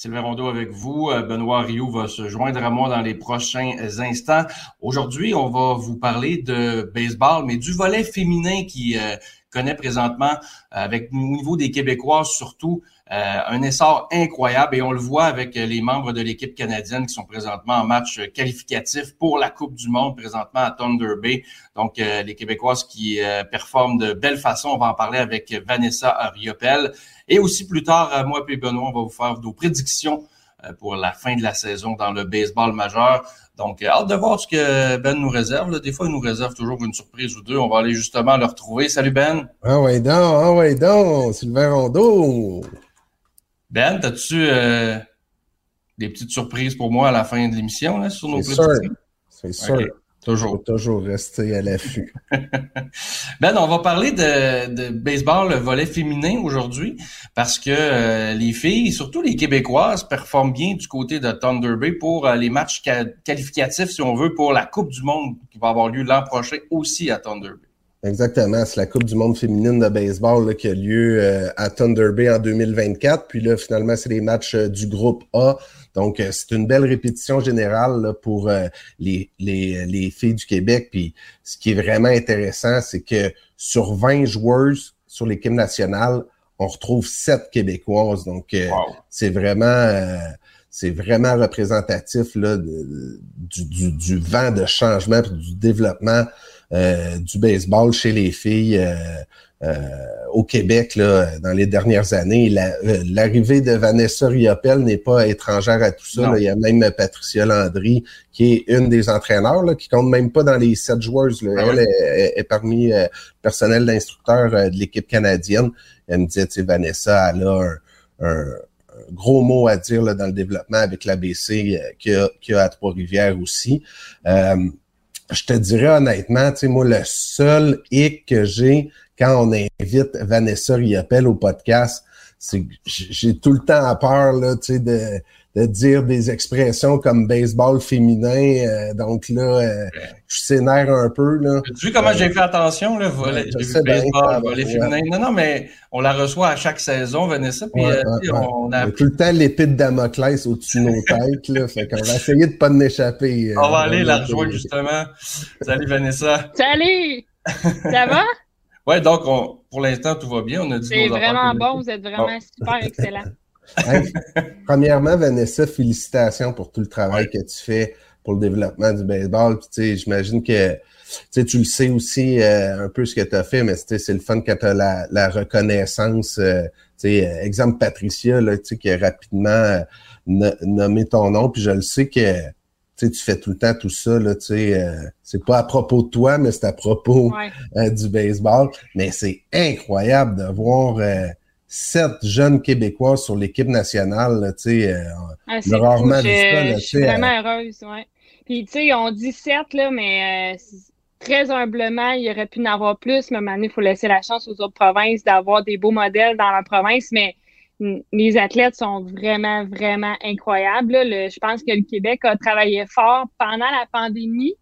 Sylvain Rondeau avec vous. Euh, Benoît Rioux va se joindre à moi dans les prochains instants. Aujourd'hui, on va vous parler de baseball, mais du volet féminin qui euh, connaît présentement, euh, avec au niveau des Québécois surtout, euh, un essor incroyable et on le voit avec les membres de l'équipe canadienne qui sont présentement en match qualificatif pour la Coupe du Monde présentement à Thunder Bay. Donc, euh, les Québécoises qui euh, performent de belle façon. On va en parler avec Vanessa Riopel. Et aussi plus tard, euh, moi et Benoît, on va vous faire nos prédictions euh, pour la fin de la saison dans le baseball majeur. Donc, euh, hâte de voir ce que Ben nous réserve. là. Des fois, il nous réserve toujours une surprise ou deux. On va aller justement le retrouver. Salut Ben. Ah ouais donc, ah ouais donc, Sylvain Rondeau. Ben, as-tu euh, des petites surprises pour moi à la fin de l'émission là, sur nos C'est sûr, c'est sûr. Faut Toujours. toujours rester à l'affût. Ben, on va parler de, de baseball, le volet féminin aujourd'hui, parce que euh, les filles, surtout les Québécoises, performent bien du côté de Thunder Bay pour euh, les matchs ca- qualificatifs, si on veut, pour la Coupe du Monde qui va avoir lieu l'an prochain aussi à Thunder Bay. Exactement, c'est la Coupe du monde féminine de baseball là, qui a lieu euh, à Thunder Bay en 2024. Puis là, finalement, c'est les matchs euh, du groupe A. Donc, euh, c'est une belle répétition générale là, pour euh, les, les, les filles du Québec. Puis ce qui est vraiment intéressant, c'est que sur 20 joueuses sur l'équipe nationale, on retrouve 7 Québécoises. Donc, euh, Wow. c'est vraiment euh, c'est vraiment représentatif là, de- du, du, du vent de changement puis du développement euh, du baseball chez les filles euh, euh, au Québec là, dans les dernières années. La- euh, L'arrivée de Vanessa Riopel n'est pas étrangère à tout ça. Là. Il y a même Patricia Landry, qui est une des entraîneurs, là, qui compte même pas dans les sept joueuses. là. Ah Elle est, parmi euh, le personnel d'instructeurs euh, de l'équipe canadienne. Elle me disait, tu sais, Vanessa, elle a un, gros mot à dire là, dans le développement avec l'ABC euh, qu'il y, a- qu'il y a à Trois-Rivières aussi. Euh, je te dirais honnêtement, tu sais, moi, le seul hic que j'ai quand on invite Vanessa Riopel au podcast, c'est que j'ai tout le temps peur, là, tu sais, de, de dire des expressions comme baseball féminin. euh, donc là, euh, je s'énerve un peu, là. As-tu vu comment j'ai fait attention, là, volet, Ouais, vu baseball, ça, volet ouais. féminin. Non, non, mais on la reçoit à chaque saison, Vanessa, puis Ouais, euh, ouais, tu sais, ouais. on a tout le temps l'épée de Damoclès au-dessus de nos têtes, là. Fait qu'on va essayer de pas en échapper. euh, On va aller la rejoindre justement. Salut Vanessa. Salut! Ça va? Ouais, donc on, pour l'instant tout va bien. On a dit C'est vraiment bon, vous êtes vraiment super excellent. Hey, premièrement, Vanessa, félicitations pour tout le travail que tu fais pour le développement du baseball. Puis, tu sais, j'imagine que tu sais, tu le sais aussi euh, un peu ce que tu as fait, mais c'est le fun quand tu as la, la reconnaissance. euh, euh, exemple Patricia, là, tu sais, qui a rapidement euh, no- nommé ton nom, puis je le sais que tu fais tout le temps tout ça, là, tu sais, euh, c'est pas à propos de toi, mais c'est à propos Ouais. du baseball. Mais c'est incroyable de voir euh, sept jeunes Québécois sur l'équipe nationale. tu sais, euh, Ah, rarement cool. Je, suis vraiment heureuse, ouais. Puis, tu sais, on dit sept, là, mais euh, très humblement, il aurait pu en avoir plus, mais à un moment donné, il faut laisser la chance aux autres provinces d'avoir des beaux modèles dans leur province, mais les athlètes sont vraiment, vraiment incroyables. là. Le- je pense que le Québec a travaillé fort pendant la pandémie,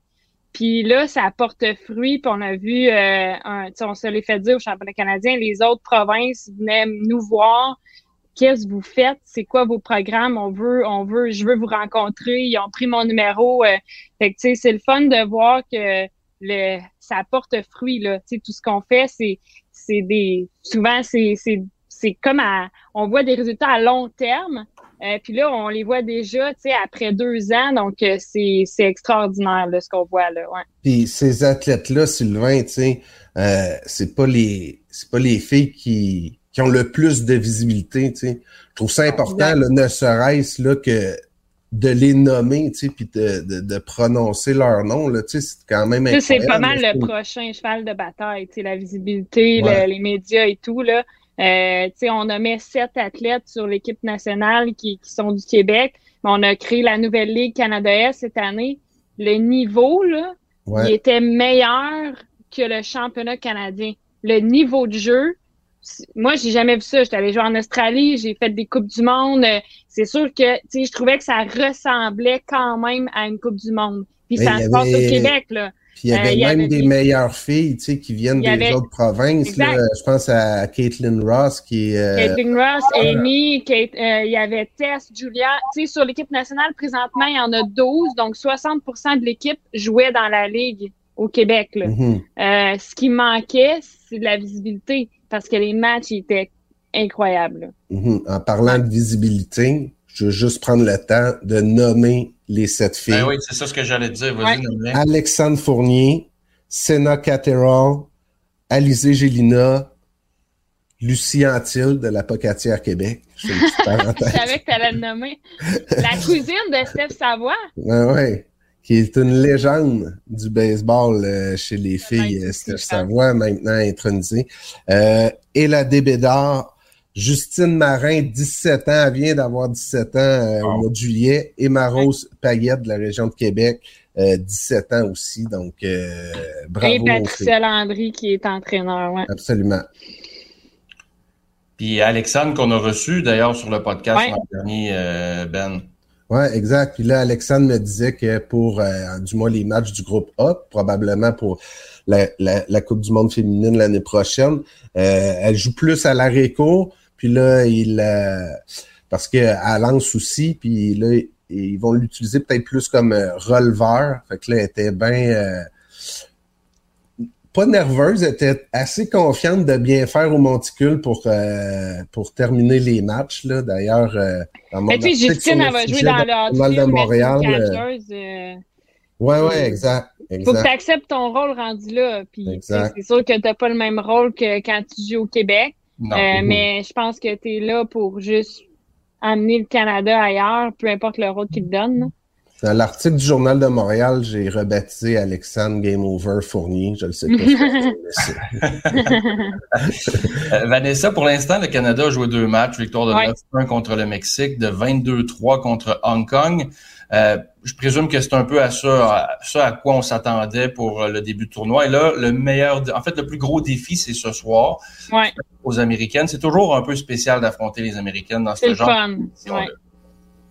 puis là, ça porte fruit, on a vu, euh, un, on se l'est fait dire au championnat canadien, les autres provinces venaient nous voir, qu'est-ce que vous faites, c'est quoi vos programmes, on veut, on veut, je veux vous rencontrer, ils ont pris mon numéro. euh, fait que tu sais, c'est le fun de voir que le, ça porte fruit là. Tu sais, tout ce qu'on fait, c'est, c'est des, souvent c'est, c'est, c'est comme à, on voit des résultats à long terme. Euh, puis là, on les voit déjà, tu sais, après deux ans, donc euh, c'est, extraordinaire là, ce qu'on voit là. Ouais. Puis ces athlètes-là, Sylvain, tu sais, euh, c'est pas les c'est pas les filles qui, qui ont le plus de visibilité, tu sais. Je trouve ça important, là, ne serait-ce là que de les nommer, tu sais, puis de, de, de prononcer leur nom, là, tu sais, c'est quand même Ça, c'est pas incroyable, mal le prochain cheval de bataille, tu sais, la visibilité, le- les médias et tout, là. Euh, tu sais, on nommait sept athlètes sur l'équipe nationale qui, qui sont du Québec. on a créé la nouvelle Ligue Canada-Est cette année. Le niveau, là, Ouais. il était meilleur que le championnat canadien. Le niveau de jeu, moi, j'ai jamais vu ça. J'étais allée jouer en Australie, j'ai fait des Coupes du Monde. C'est sûr que, tu sais, je trouvais que ça ressemblait quand même à une Coupe du Monde. Puis Mais ça se passe avait- au Québec, là. Puis il y avait Euh, il y même avait des des- meilleures filles, tu sais, qui viennent des avait- autres provinces. Là. Je pense à Caitlin Ross qui est. euh, Caitlin Ross, Amy, Kate, euh, il y avait Tess, Julia. Tu sais, sur l'équipe nationale, présentement, il y en a 12, donc 60% de l'équipe jouait dans la Ligue au Québec. Là. mhm. Euh, ce qui manquait, c'est de la visibilité, parce que les matchs ils étaient incroyables. Mhm. En parlant de visibilité, je veux juste prendre le temps de nommer les sept filles. Ben oui, c'est ça ce que j'allais te dire. Vas-y, Ouais. Alexandre Fournier, Senna Catterall, Alizé Gélina, Lucie Antil de la Pocatière Québec. Je savais que tu allais le nommer. La cousine de Steph Savoie. Ouais, ouais. Qui est une légende du baseball euh, chez les filles, euh, Steph. Savoie, maintenant intronisée. Euh, et la Débédard, Justine Marin, 17 ans, elle vient d'avoir 17 ans euh, au mois de juillet. Et Marose Payette de la région de Québec, euh, 17 ans aussi. Donc, euh, bravo. Et. Patricia Landry qui est entraîneur. Ouais. Absolument. Puis Alexandre, qu'on a reçu d'ailleurs sur le podcast Ouais. l'an dernier, euh, Ben. Ouais, exact. Puis là, Alexandre me disait que pour, euh, du moins, les matchs du groupe A, probablement pour la, la, la Coupe du Monde féminine l'année prochaine, euh, elle joue plus à l'arrêt-court. Puis là, il euh, parce qu'elle lance aussi, puis là, ils vont l'utiliser peut-être plus comme euh, releveur. Fait que là, elle était bien... euh, pas nerveuse, elle était assez confiante de bien faire au monticule pour, euh, pour terminer les matchs. Là. D'ailleurs, dans mon Mais tu sais, article Justine, elle le va jouer dans le de Montréal, euh, Ouais, ouais, exact. Faut que tu acceptes ton rôle rendu là. Puis c'est sûr que tu pas le même rôle que quand tu joues au Québec. Non. Euh. Mais je pense que tu es là pour juste amener le Canada ailleurs, peu importe le rôle qu'il te donne. Dans l'article du Journal de Montréal, j'ai rebaptisé Alexandre Game Over Fournier. Je le sais pas. Euh, Vanessa, pour l'instant, le Canada a joué deux matchs. Victoire de Ouais. 9-1 contre le Mexique, de 22-3 contre Hong Kong. Euh, je présume que c'est un peu à ça, à ça à quoi on s'attendait pour euh, le début de tournoi. Et là, le meilleur, en fait, le plus gros défi, c'est ce soir Ouais, aux Américaines. C'est toujours un peu spécial d'affronter les Américaines dans c'est ce le genre fun. de. Ouais.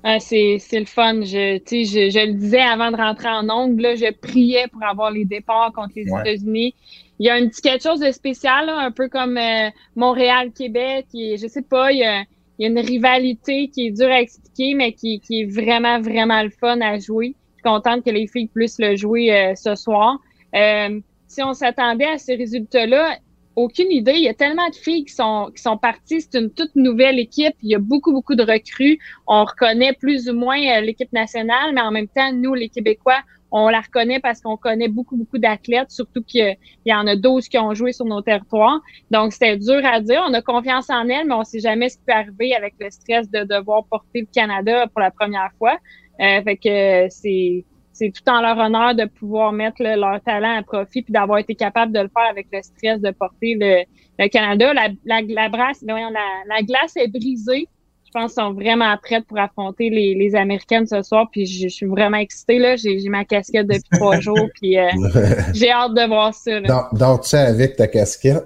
Ah, c'est le fun. Je, je, je le disais avant de rentrer en ongle, là, je priais pour avoir les départs contre les Ouais. États-Unis. Il y a un petit quelque chose de spécial, là, un peu comme euh, Montréal-Québec. et Je sais pas, il y, a, il y a une rivalité qui est dure à expliquer, mais qui, est vraiment, vraiment le fun à jouer. Je suis contente que les filles puissent le jouer euh, ce soir. Euh, si on s'attendait à ce résultat-là, aucune idée. Il y a tellement de filles qui sont qui sont parties. C'est une toute nouvelle équipe. Il y a beaucoup, beaucoup de recrues. On reconnaît plus ou moins euh, l'équipe nationale, mais en même temps, nous, les Québécois, on la reconnaît parce qu'on connaît beaucoup, beaucoup d'athlètes, surtout qu'il y en a 12 qui ont joué sur nos territoires. Donc, c'était dur à dire. On a confiance en elles, mais on sait jamais ce qui peut arriver avec le stress de devoir porter le Canada pour la première fois. Euh, fait que c'est c'est tout en leur honneur de pouvoir mettre leur talent à profit puis d'avoir été capable de le faire avec le stress de porter le, le Canada. La, brasse, la, la glace est brisée. Je pense qu'ils sont vraiment prêtes pour affronter les, les Américaines ce soir. Puis je, je suis vraiment excitée. là. J'ai j'ai ma casquette depuis trois jours. Puis euh, j'ai hâte de voir ça. Là. Dors- Dors-tu avec ta casquette?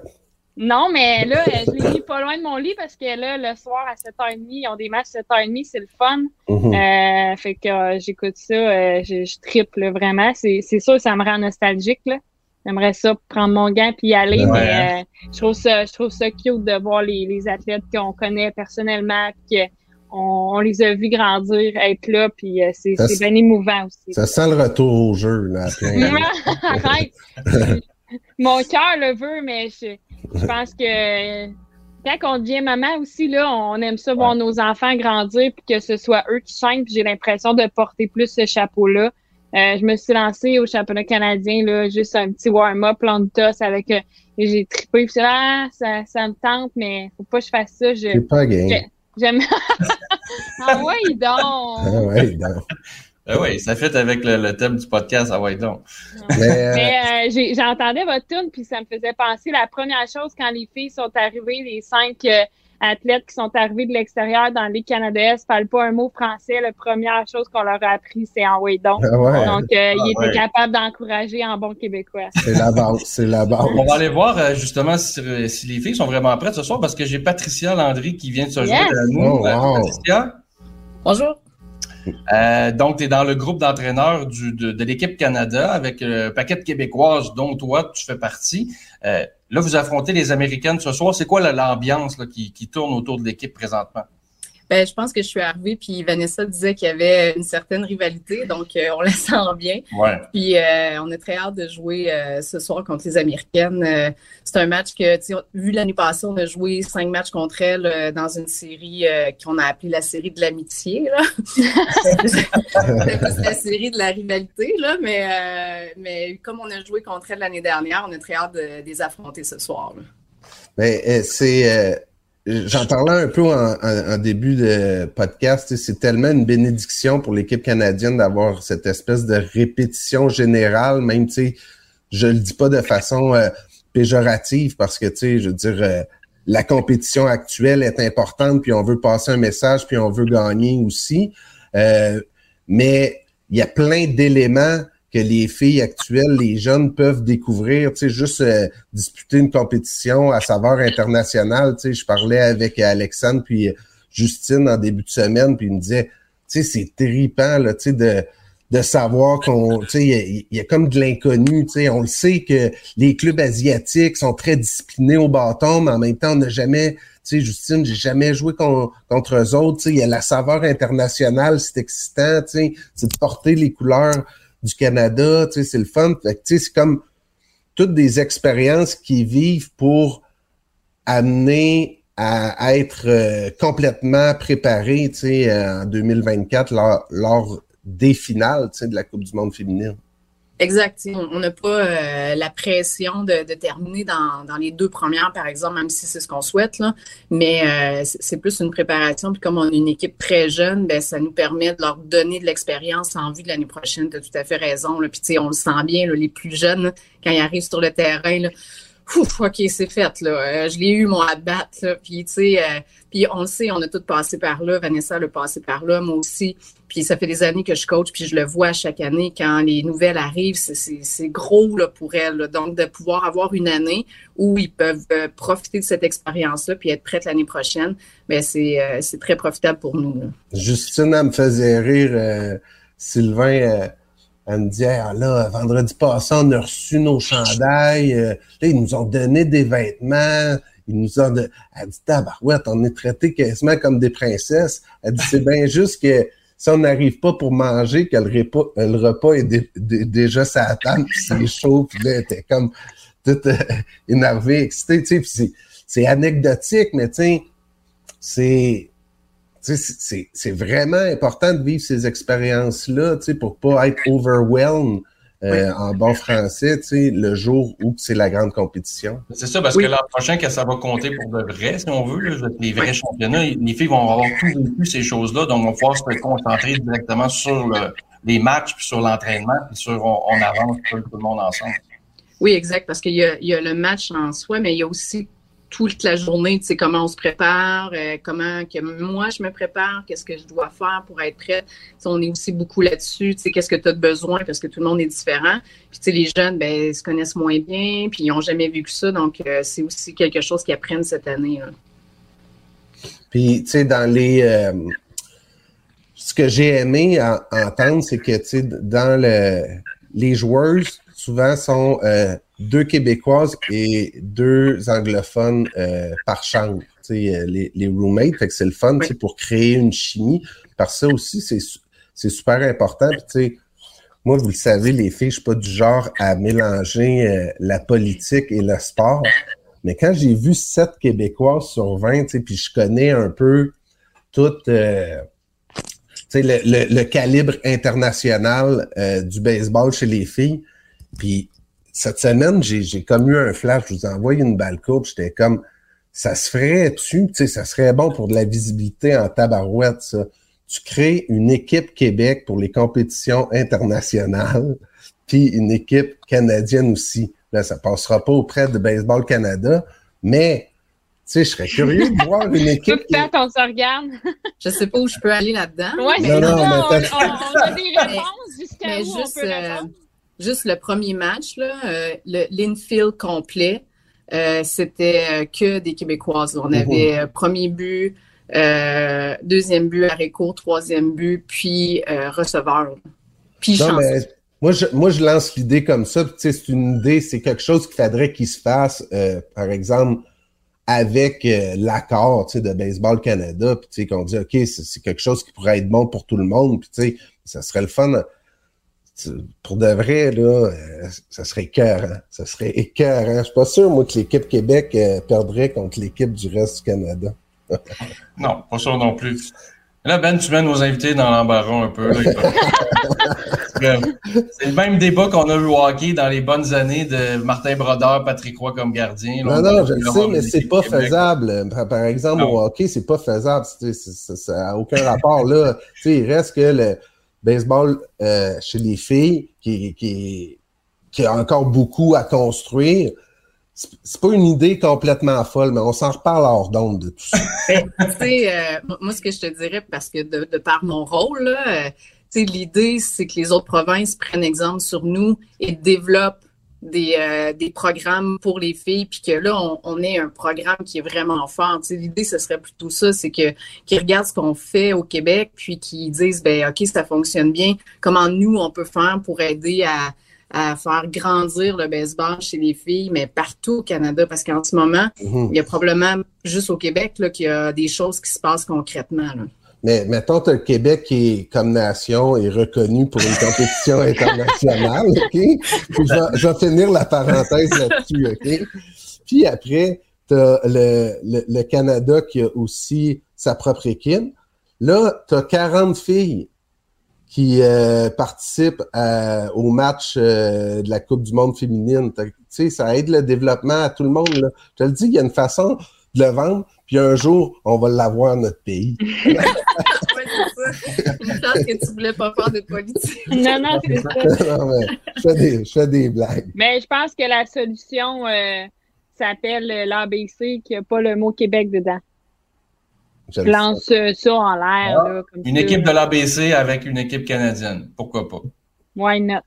Non, mais là, euh, je l'ai mis pas loin de mon lit parce que là, le soir à 7h30, ils ont des matchs à 7h30, c'est le fun. Mhm. Euh, fait que euh, j'écoute ça, euh, je, je triple vraiment. C'est, c'est sûr, ça me rend nostalgique. Là. J'aimerais ça prendre mon gant puis y aller, Ouais, mais euh, je trouve ça, je trouve ça cute de voir les, les athlètes qu'on connaît personnellement, puis qu'on on les a vus grandir, être là, puis euh, c'est, bien émouvant aussi. Ça sent le retour au jeu, là. Arrête. Mon cœur le veut, mais je, je pense que quand on devient maman aussi, là, on aime ça voir nos enfants grandir puis que ce soit eux qui chaînent. Puis j'ai l'impression de porter plus ce chapeau-là. Euh, je me suis lancée au championnat canadien, là, juste un petit warm-up, plan de toss avec euh, j'ai trippé. Puis là, ah, ça, ça me tente, mais faut pas que je fasse ça. Je, C'est pas game. je- j'aime. ah ouais, Ah donc. ouais, donc. Ben oui, ça fait avec le, le thème du podcast. Ah ouais, donc. Mais, euh, Mais euh, j'ai- j'entendais votre tune puis ça me faisait penser la première chose quand les filles sont arrivées, les cinq euh, athlètes qui sont arrivés de l'extérieur dans les Canadiens parlent pas un mot français. La première chose qu'on leur a appris, c'est en way donc. Ah ouais. Donc, euh, ils Ah ouais. étaient capables d'encourager en bon québécois. C'est la base, c'est la base. On va aller voir euh, justement si, si les filles sont vraiment prêtes ce soir parce que j'ai Patricia Landry qui vient de se Yes. joindre à nous. Oh, wow. Patricia, Bonjour. euh, donc tu es dans le groupe d'entraîneurs de, de l'équipe Canada avec euh, un paquet de Québécoises dont toi tu fais partie. Euh, là, vous affrontez les Américaines ce soir. C'est quoi l'ambiance qui, qui tourne autour de l'équipe présentement? Ben, je pense que je suis arrivée, puis Vanessa disait qu'il y avait une certaine rivalité, donc euh, on la sent bien. Ouais. Puis euh, on a très hâte de jouer euh, ce soir contre les Américaines. Euh, c'est un match que, tu sais, vu l'année passée, on a joué cinq matchs contre elles euh, dans une série euh, qu'on a appelée la série de l'amitié. là. C'était plus- la série de la rivalité, là, mais, euh, mais comme on a joué contre elles l'année dernière, on a très hâte de, de les affronter ce soir. là. Mais euh, c'est, euh, j'en parlais un peu en, en- en début de podcast, c'est tellement une bénédiction pour l'équipe canadienne d'avoir cette espèce de répétition générale, même, sais, je le dis pas de façon euh, péjorative parce que, tu sais, je veux dire, euh, la compétition actuelle est importante, puis on veut passer un message, puis on veut gagner aussi. Euh, mais il y a plein d'éléments que les filles actuelles, les jeunes peuvent découvrir, tu sais, juste euh, disputer une compétition à saveur internationale. Tu sais, je parlais avec Alexandre puis Justine en début de semaine, puis ils me disaient, tu sais, c'est terrifiant, là, tu sais, de, de savoir qu'on, tu sais, il y a- il y, a comme de l'inconnu, tu sais, on le sait que les clubs asiatiques sont très disciplinés au bâton, mais en même temps, on n'a jamais, tu sais, Justine, j'ai jamais joué con- contre eux autres, tu sais, il y a la saveur internationale, c'est excitant, tu sais, c'est de porter les couleurs du Canada, tu sais, c'est le fun, fait tu sais, c'est comme toutes des expériences qui vivent pour amener à être euh, complètement préparés, tu sais, en 2024 lors, lors des finales, tu sais, de la Coupe du monde féminine. Exact. On n'a pas euh, la pression de, de terminer dans, dans les deux premières, par exemple, même si c'est ce qu'on souhaite. Là. Mais euh, c'est plus une préparation. Puis comme on est une équipe très jeune, ben, ça nous permet de leur donner de l'expérience en vue de l'année prochaine. Tu as tout à fait raison. Là. Puis on le sent bien, là, les plus jeunes, quand ils arrivent sur le terrain, là, Ouf, OK, c'est fait, là. Euh, je l'ai eu, mon at-bat. Puis, tu sais, euh, puis on le sait, on a tous passé par là. Vanessa l'a passé par là, moi aussi. Puis ça fait des années que je coach, puis je le vois chaque année quand les nouvelles arrivent, c'est- gros là, pour elles. là. Donc, de pouvoir avoir une année où ils peuvent euh, profiter de cette expérience-là, puis être prêtes l'année prochaine, ben c'est euh, très profitable pour nous. là. Justine, elle me faisait rire. euh, Sylvain, elle me dit ah, là, vendredi passé, on a reçu nos chandails. euh, là, ils nous ont donné des vêtements. Ils nous ont de... Elle dit Tabarouette, on est traités quasiment comme des princesses. Elle dit c'est bien juste que si on n'arrive pas pour manger, que le repas, repas est dé- dé- déjà sa table, puis c'est chaud, puis là, elle était comme toute euh, énervée, excitée, tu sais, c'est- c'est anecdotique, mais tu sais, c'est c'est- vraiment important de vivre ces expériences-là, tu sais, pour pas être overwhelmed euh, en bon français, tu sais, le jour où c'est la grande compétition. C'est ça, parce Oui. que l'an prochain, que ça va compter pour de vrai, si on veut, là, les vrais championnats, les filles vont avoir tout vécu ces choses-là, donc on va pouvoir se concentrer directement sur le- les matchs, puis sur l'entraînement, puis sur on, on avance tout, tout le monde ensemble. Oui, exact, parce qu'il y a le match en soi, mais il y a aussi toute la journée, tu sais, comment on se prépare, euh, comment que moi je me prépare, qu'est-ce que je dois faire pour être prête. On est aussi beaucoup là-dessus, tu sais, qu'est-ce que tu as de besoin, parce que tout le monde est différent. Puis, tu sais, les jeunes, ben, ils se connaissent moins bien, puis ils n'ont jamais vécu ça, donc euh, c'est aussi quelque chose qu'ils apprennent cette année. là. Puis, tu sais, dans les... euh, ce que j'ai aimé en- entendre, c'est que, tu sais, dans le... Les joueuses, souvent, sont euh, deux Québécoises et deux anglophones euh, par chambre, euh, les, les roommates. Fait que c'est le fun, pour créer une chimie. Par ça aussi, c'est su- c'est super important. Moi, vous le savez, les filles, je suis pas du genre à mélanger la politique et le sport. Mais quand j'ai vu sept Québécoises sur 20, tu sais, puis je connais un peu tout tu sais, le, le- calibre international du baseball chez les filles. Puis cette semaine, j'ai j'ai comme eu un flash, je vous envoie une balle courbe, j'étais comme ça se ferait-tu, tu sais, ça serait bon pour de la visibilité en tabarouette, ça. Tu crées une équipe Québec pour les compétitions internationales, puis une équipe canadienne aussi. Là, ça passera pas auprès de Baseball Canada, mais tu sais, je serais curieux de voir une équipe. Tout le temps, on se regarde. Je sais pas où je peux aller là-dedans. Ouais, Non, c'est non, ça, mais on, t'as- on- on a des réponses jusqu'à Mais où juste, on peut euh. Juste le premier match, là, euh, le l'infield complet, euh, c'était euh, que des Québécoises. On Mhm. avait premier but, euh, deuxième but, arrêt court, troisième but, puis euh, receveur. Puis Non, chance. mais moi, je, moi, je lance l'idée comme ça. c'est une idée, c'est quelque chose qu'il faudrait qu'il se fasse, euh, par exemple, avec l'accord tu sais, de Baseball Canada, puis tu sais, qu'on dit, OK, c'est c'est quelque chose qui pourrait être bon pour tout le monde, puis tu sais, ça serait le fun. Pour de vrai, là, euh, ça serait écœurant. Ça serait écœurant. Je suis pas sûr, moi, que l'équipe Québec euh, perdrait contre l'équipe du reste du Canada. Non, pas sûr non plus. Là, Ben, tu mets nos invités dans l'embarras un peu. C'est le même débat qu'on a eu au hockey dans les bonnes années de Martin Brodeur, Patrick Roy comme gardien. Non, Là, non, on je le sais, mais c'est pas Québec. faisable. Par, exemple, Non. au hockey, c'est pas faisable. Ça n'a aucun rapport là. Il reste que le baseball euh, chez les filles, qui, qui, qui a encore beaucoup à construire. C'est pas une idée complètement folle, mais on s'en reparle hors d'onde de tout ça. Ben, euh, moi, ce que je te dirais, parce que de, de par mon rôle, là, euh, l'idée, c'est que les autres provinces prennent exemple sur nous et développent des, euh, des programmes pour les filles, puis que là, on, on ait un programme qui est vraiment fort. Tu sais, l'idée, ce serait plutôt ça, c'est que qu'ils regardent ce qu'on fait au Québec, puis qu'ils disent, ben ok, ça fonctionne bien. Comment nous, on peut faire pour aider à à faire grandir le baseball chez les filles, mais partout au Canada, parce qu'en ce moment, Mhm. il y a probablement juste au Québec là, qu'il y a des choses qui se passent concrètement. Là. Mais mettons, t'as le Québec qui est comme nation est reconnu pour une compétition internationale, OK? Puis je, vais, je vais finir la parenthèse là-dessus, OK? Puis après, t'as le, le, le Canada qui a aussi sa propre équipe. Là, t'as 40 filles qui euh, participent à- au match euh, de la Coupe du monde féminine. Tu sais, ça aide le développement à tout le monde. Là. Je te le dis, il y a une façon de le vendre, puis un jour, on va l'avoir notre pays. Une chance que tu voulais pas faire de politique. Non, non, c'est ça. non, mais je fais des, je fais des blagues. Mais je pense que la solution euh, s'appelle l'ABC, qui n'a pas le mot Québec dedans. Je Je lance ça en l'air. Ah, Une équipe de l'ABC avec une équipe canadienne. Pourquoi pas? Why not?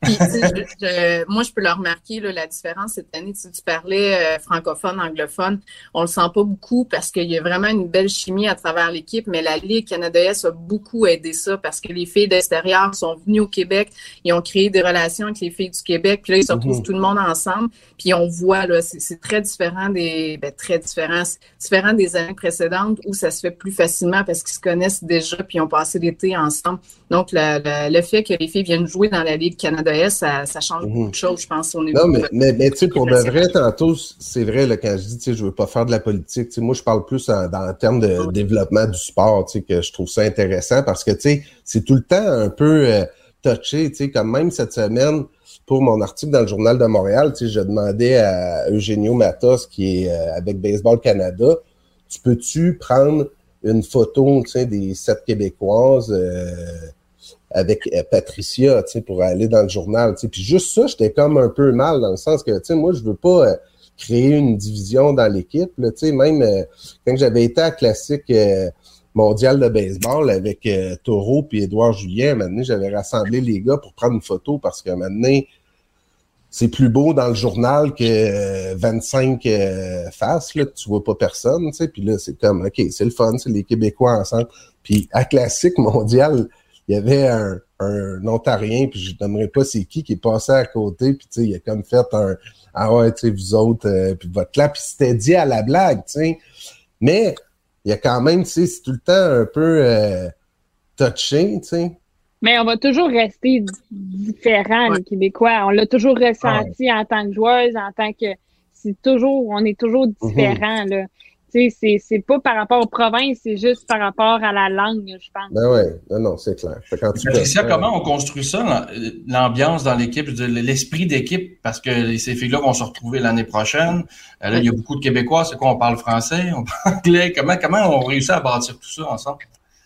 Puis, tu sais, je- je- moi, je peux le remarquer, là, la différence cette année. Tu, tu parlais euh, francophone, anglophone. On le sent pas beaucoup parce qu'il y a vraiment une belle chimie à travers l'équipe, mais la Ligue canadienne a beaucoup aidé ça parce que les filles d'extérieur sont venues au Québec, ils ont créé des relations avec les filles du Québec, puis là, ils se retrouvent Mhm. tout le monde ensemble, puis on voit, là, c'est très différent des, ben, très différent, différent des années précédentes où ça se fait plus facilement parce qu'ils se connaissent déjà, puis ils ont passé l'été ensemble. Donc, le fait que les filles viennent jouer dans la Ligue Canada Ça, ça change Mhm. beaucoup de choses, je pense, au niveau Non, mais, de- mais, mais tu sais, pour de vrai, tantôt, c'est vrai, là, quand je dis, tu sais, je veux pas faire de la politique, tu sais, moi, je parle plus en, dans, en termes de Oui. développement du sport, tu sais, que je trouve ça intéressant parce que, tu sais, c'est tout le temps un peu euh, touché, tu sais, comme même cette semaine, pour mon article dans le Journal de Montréal, tu sais, je demandais à Eugenio Matos, qui est euh, avec Baseball Canada, tu peux-tu prendre une photo, tu sais, des sept Québécoises euh, avec euh, Patricia, tu sais, pour aller dans le journal, tu sais. Puis juste ça, j'étais comme un peu mal dans le sens que, tu sais, moi, je veux pas euh, créer une division dans l'équipe, tu sais, même euh, quand j'avais été à Classique euh, mondial de baseball avec euh, Taureau puis Édouard Julien, maintenant, j'avais rassemblé les gars pour prendre une photo parce que maintenant, c'est plus beau dans le journal que euh, 25 euh, faces, là, tu vois pas personne, tu sais. Puis là, c'est comme, OK, c'est le fun, c'est les Québécois ensemble. Puis à Classique mondial, il y avait un, un Ontarien, puis je n'aimerais pas c'est qui, qui est passé à côté, puis tu sais, il a comme fait un Ah ouais, tu sais, vous autres, euh, puis votre là, puis c'était dit à la blague, tu sais. Mais il y a quand même, tu sais, c'est tout le temps un peu euh, touché, tu sais. Mais on va toujours rester d- différents, Ouais. les Québécois. On l'a toujours ressenti en tant que joueuse, en tant que. C'est toujours, on est toujours différents, là. Tu sais, c'est, c'est pas par rapport aux provinces, c'est juste par rapport à la langue, je pense. Ben ouais, non, non, c'est clair. Quand tu Patricia, fais- comment on construit ça, l'ambiance dans l'équipe, l'esprit d'équipe, parce que ces filles-là vont se retrouver l'année prochaine. Euh, Là, il y a beaucoup de Québécois, c'est quoi, on parle français, on parle anglais? Comment, comment on réussit à bâtir tout ça ensemble?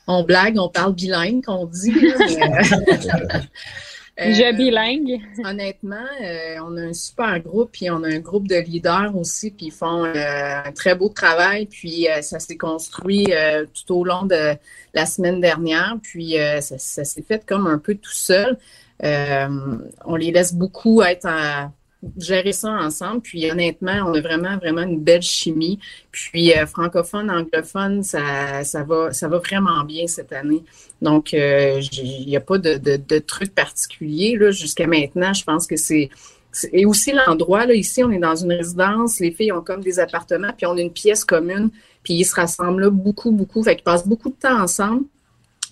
On blague, on parle bilingue, qu'on dit. Euh, bilingue. Honnêtement, euh, on a un super groupe, puis on a un groupe de leaders aussi, puis ils font euh, un très beau travail, puis euh, ça s'est construit euh, tout au long de la semaine dernière, puis euh, ça, ça s'est fait comme un peu tout seul. Euh, on les laisse beaucoup être à gérer ça ensemble, puis honnêtement, on a vraiment, vraiment une belle chimie. Puis euh, francophone, anglophone, ça, va, ça va vraiment bien cette année. Donc, euh, il n'y a pas de, de, truc particulier jusqu'à maintenant. Je pense que c'est c'est- et aussi l'endroit, là, ici, on est dans une résidence, les filles ont comme des appartements, puis on a une pièce commune, puis ils se rassemblent là beaucoup, beaucoup. Fait qu'ils passent beaucoup de temps ensemble.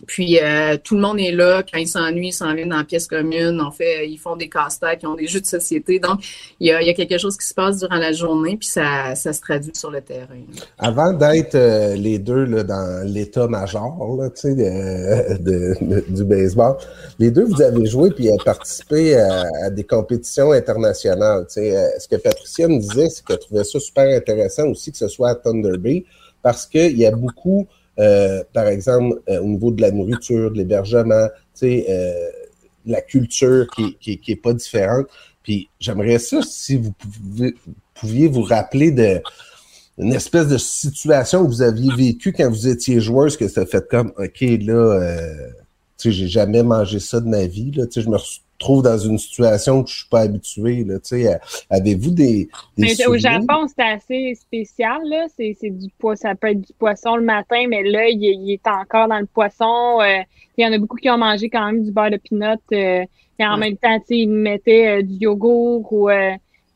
Puis euh, tout le monde est là. Quand ils s'ennuient, ils s'en viennent dans la pièce commune. On fait, ils font des casse-têtes, ils ont des jeux de société. Donc, il y a, y a quelque chose qui se passe durant la journée, puis ça, ça se traduit sur le terrain. Avant d'être euh, les deux là, dans l'état-major là, sais, de, de- du baseball, les deux, vous avez joué puis euh, participé à, à des compétitions internationales. tu sais. Euh, Ce que Patricia me disait, c'est qu'elle trouvait ça super intéressant aussi que ce soit à Thunder Bay parce qu'il y a beaucoup, euh, par exemple, euh, au niveau de la nourriture, de l'hébergement, euh, la culture qui, qui, qui est pas différente. Puis j'aimerais ça si vous pouviez vous rappeler de une espèce de situation que vous aviez vécue quand vous étiez joueuse, que ça fait comme, OK, là, euh, j'ai jamais mangé ça de ma vie, là, je me retrouve dans une situation que je suis pas habitué, là, avez-vous des, des Mais au? Japon, c'était assez spécial, là. C'est, c'est du poisson, ça peut être du poisson le matin, mais là, il, est- il est encore dans le poisson. Euh, il y en a beaucoup qui ont mangé quand même du beurre de pinot. Euh, et en Ouais. même temps, tu sais, ils mettaient euh, du yogourt ou euh,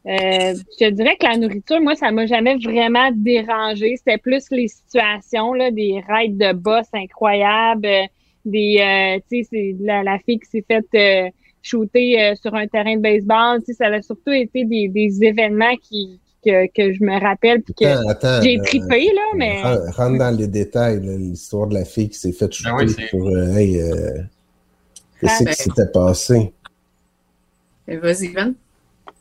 je te dirais que la nourriture, moi, ça m'a jamais vraiment dérangé. C'était plus les situations, là, des raids de boss incroyables, euh, des, euh, tu sais, c'est la, la fille qui s'est faite euh, shooter euh, sur un terrain de baseball. Tu sais, ça a surtout été des, des événements qui que, que je me rappelle puis que Attends, attends, j'ai euh, trippé là, mais ren- Rentre dans les détails, l'histoire de la fille qui s'est faite shooter Ah oui, c'est- pour... euh, hey, euh, qu'est-ce Ah, qui s'était passé? Et Vas-y, Van.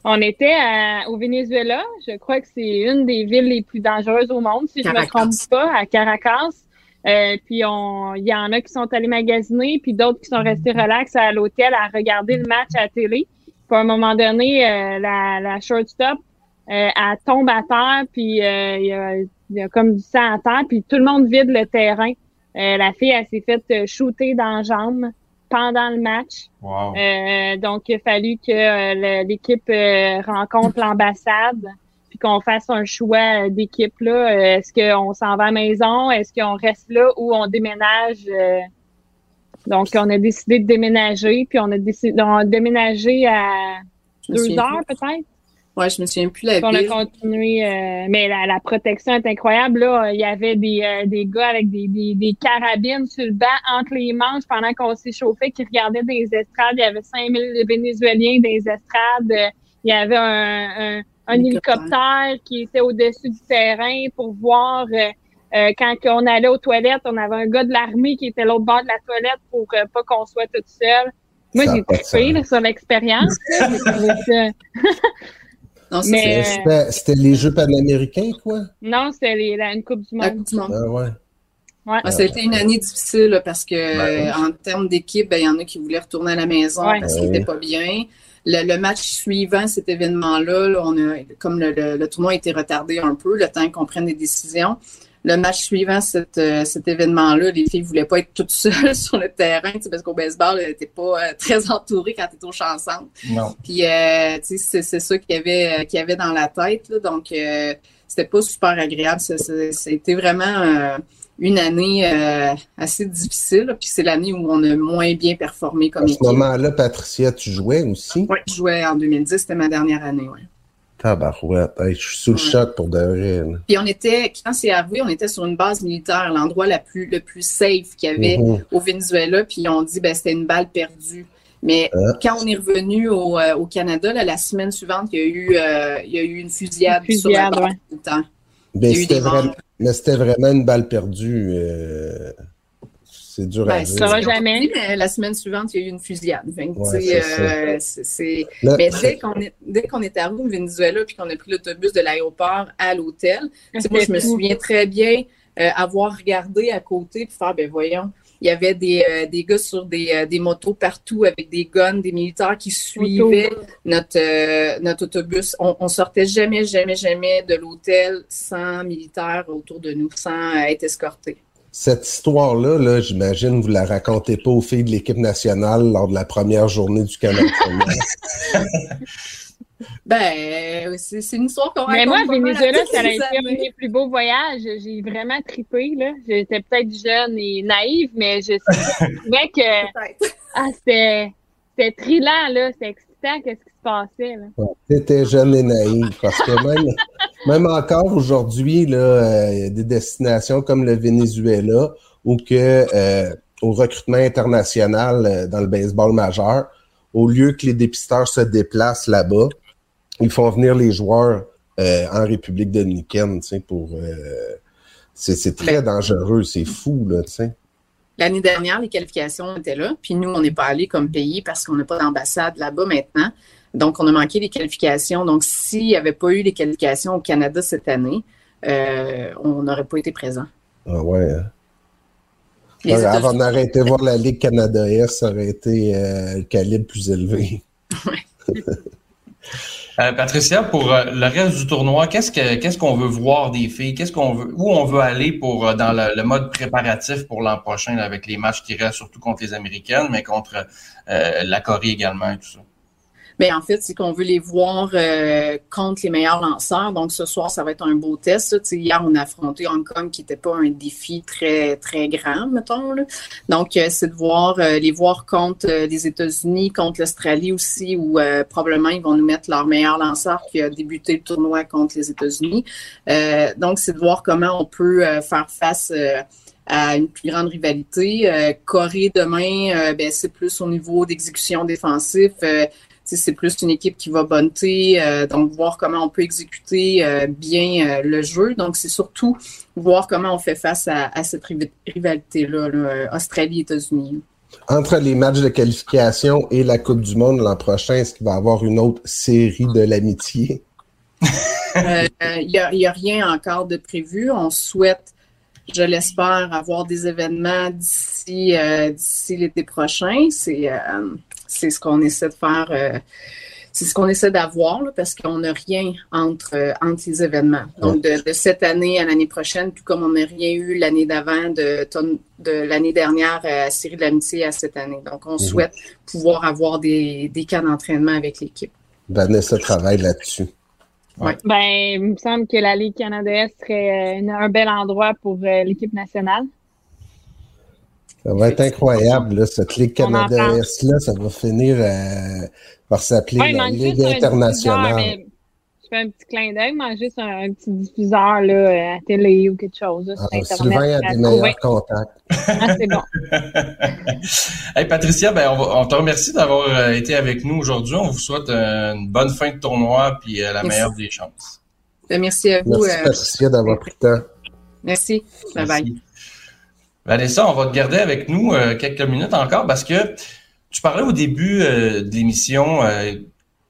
on était à- au Venezuela. Je crois que c'est une des villes les plus dangereuses au monde, si je me Caracas. trompe pas, à Caracas. Euh, puis on, il y en a qui sont allés magasiner, puis d'autres qui sont restés relax à l'hôtel à regarder le match à la télé. Puis à un moment donné, euh, la, la shortstop, euh, elle tombe à terre, puis euh, il y, a, il y a comme du sang à terre, puis tout le monde vide le terrain. Euh, la fille, elle s'est faite shooter dans la jambe pendant le match. Wow. Euh, donc, il a fallu que l'équipe euh, rencontre l'ambassade puis qu'on fasse un choix d'équipe là. Euh, Est-ce qu'on s'en va à la maison? Est-ce qu'on reste là ou on déménage? euh? donc, on a décidé de déménager, puis on a décidé on a déménagé à deux heures peut-être? Ouais, je me souviens plus la Puis on a continué, euh, mais la, la protection est incroyable. Là, il y avait des, euh, des gars avec des, des, des carabines sur le banc entre les manches pendant qu'on s'échauffait qui regardaient des estrades. Il y avait 5000 Vénézuéliens des estrades. Il y avait un, un, un Hélicoptère. hélicoptère qui était au-dessus du terrain pour voir euh, euh, quand on allait aux toilettes. On avait un gars de l'armée qui était à l'autre bord de la toilette pour euh, pas qu'on soit toute seule. Moi, j'ai trippé sur l'expérience. Mais- c'est C'était les Jeux panaméricains, quoi? Non, c'était la- une Coupe du la Monde. Coupe du Monde. Ah ouais. Ouais. Ah, ça a été une année difficile là, parce que Ben euh, en termes d'équipe, ben, il y en a qui voulaient retourner à la maison Ouais. parce Ben qu'ils n'étaient pas bien. Le, le match suivant cet événement-là, là, on a, comme le, le- le tournoi a été retardé un peu, le temps qu'on prenne des décisions. Le match suivant cet, euh, cet événement-là, les filles voulaient pas être toutes seules sur le terrain, parce qu'au baseball, elles n'étaient pas euh, très entourées quand tu étais au chanson. Non. Puis, euh, c'est, c'est ça qu'il y avait, euh, qu'il y avait dans la tête. Là. Donc, euh, c'était pas super agréable. C'était vraiment euh, une année euh, assez difficile. Puis, c'est l'année où on a moins bien performé comme À ce moment-là, Patricia, tu jouais aussi? Ouais, je jouais en 2010, c'était ma dernière année. Ouais. Tabarouette. Hey, je suis sous le Ouais. choc pour de vrai. Puis, on était, quand c'est avoué, on était sur une base militaire, l'endroit la plus, le plus safe qu'il y avait Mhm. au Venezuela. Puis, on dit, ben, c'était une balle perdue. Mais Ah. quand on est revenu au, euh, au Canada, là, la semaine suivante, il y a eu, euh, il y a eu une fusillade, Une sur la fusillade, base ouais. temps. Ben, c'était vraiment. Mais c'était vraiment une balle perdue. euh, c'est dur à Ben, dire. ça qu'on jamais. la semaine suivante, il y a eu une fusillade. Ouais, c'est euh, Mais dès qu'on est, dès qu'on est arrivé au Venezuela puis qu'on a pris l'autobus de l'aéroport à l'hôtel, moi, je me souviens très bien euh, avoir regardé à côté puis faire, ben voyons, Il y avait des, euh, des gars sur des, euh, des motos partout avec des guns, des militaires qui suivaient notre, euh, notre autobus. On, on sortait jamais, jamais, jamais de l'hôtel sans militaires autour de nous, sans être escortés. Cette histoire-là, là, j'imagine, vous la racontez pas aux filles de l'équipe nationale lors de la première journée du Canada. Ben, c'est c'est une histoire qu'on Mais moi, à Venezuela, ça a été un de mes plus beaux voyages. J'ai vraiment trippé, là. J'étais peut-être jeune et naïve, mais je, trouvais que ah, c'était thrillant, là. C'était excitant, qu'est-ce qui se passait, là. T'étais jeune et naïf, parce que même, même encore aujourd'hui, là, euh, il y a des destinations comme le Venezuela où que euh, au recrutement international euh, dans le baseball majeur, au lieu que les dépisteurs se déplacent là-bas, ils font venir les joueurs euh, en République dominicaine, tu sais, pour euh, c'est très dangereux, c'est fou, là, tu sais. L'année dernière, les qualifications étaient là, puis nous, on n'est pas allé comme pays parce qu'on n'a pas d'ambassade là-bas maintenant. Donc, on a manqué les qualifications. Donc, s'il n'y avait pas eu les qualifications au Canada cette année, euh, on n'aurait pas été présent. Ah ouais. hein. Ouais, avant d'arrêter voir la Ligue Canada-Est, ça aurait été euh, le calibre plus élevé. Euh, Patricia, pour euh, le reste du tournoi, qu'est-ce que qu'est-ce qu'on veut voir des filles? Qu'est-ce qu'on veut où on veut aller pour euh, dans le, mode préparatif pour l'an prochain avec les matchs qui restent surtout contre les Américaines, mais contre la Corée également et tout ça? Mais en fait, c'est qu'on veut les voir euh, contre les meilleurs lanceurs. Donc, ce soir, ça va être un beau test. hier, on a affronté Hong Kong, qui n'était pas un défi très, très grand, mettons. Là. Donc, euh, c'est de voir euh, les voir contre euh, les États-Unis, contre l'Australie aussi, où euh, probablement ils vont nous mettre leur meilleur lanceur qui a débuté le tournoi contre les États-Unis. Euh, donc, c'est de voir comment on peut faire face à une plus grande rivalité. Euh, Corée demain, euh, ben, c'est plus au niveau d'exécution défensif. Euh, c'est plus une équipe qui va bonter, euh, donc voir comment on peut exécuter euh, bien euh, le jeu. Donc, c'est surtout voir comment on fait face à, à cette riv- rivalité-là, là, euh, Australie-États-Unis. Entre les matchs de qualification et la Coupe du Monde l'an prochain, est-ce qu'il va y avoir une autre série de l'amitié? Il n'y a, rien encore de prévu. On souhaite, je l'espère, avoir des événements d'ici euh, d'ici l'été prochain. C'est euh, c'est ce qu'on essaie de faire. euh, c'est ce qu'on essaie d'avoir là, parce qu'on n'a rien entre, euh, entre les événements. Donc, de, de cette année à l'année prochaine, tout comme on n'a rien eu l'année d'avant, de, l'année dernière à Série de l'amitié à cette année. Donc, on souhaite pouvoir avoir des, des cas d'entraînement avec l'équipe. Vanessa travaille là-dessus. Ben, il me semble que la Ligue canadienne serait euh, un bel endroit pour euh, l'équipe nationale. Ça va être incroyable, là, cette Ligue Canada-Est-là, ça va finir euh, par s'appeler Ouais, la Ligue internationale. diffuseur, je fais un petit clin d'œil, il manque juste un, un petit diffuseur là, à télé ou quelque chose. là, sur Ah, Internet, Sylvain a des meilleurs contacts. Ah, c'est bon. Hey Patricia, ben on, va- on te remercie d'avoir euh, été avec nous aujourd'hui. On vous souhaite euh, une bonne fin de tournoi puis euh, la Merci. meilleure des chances. Ben, Merci à vous. Merci euh, Patricia d'avoir pris le temps. merci. Bye bye. Merci. Vanessa, on va te garder avec nous euh, quelques minutes encore parce que tu parlais au début euh, de l'émission euh,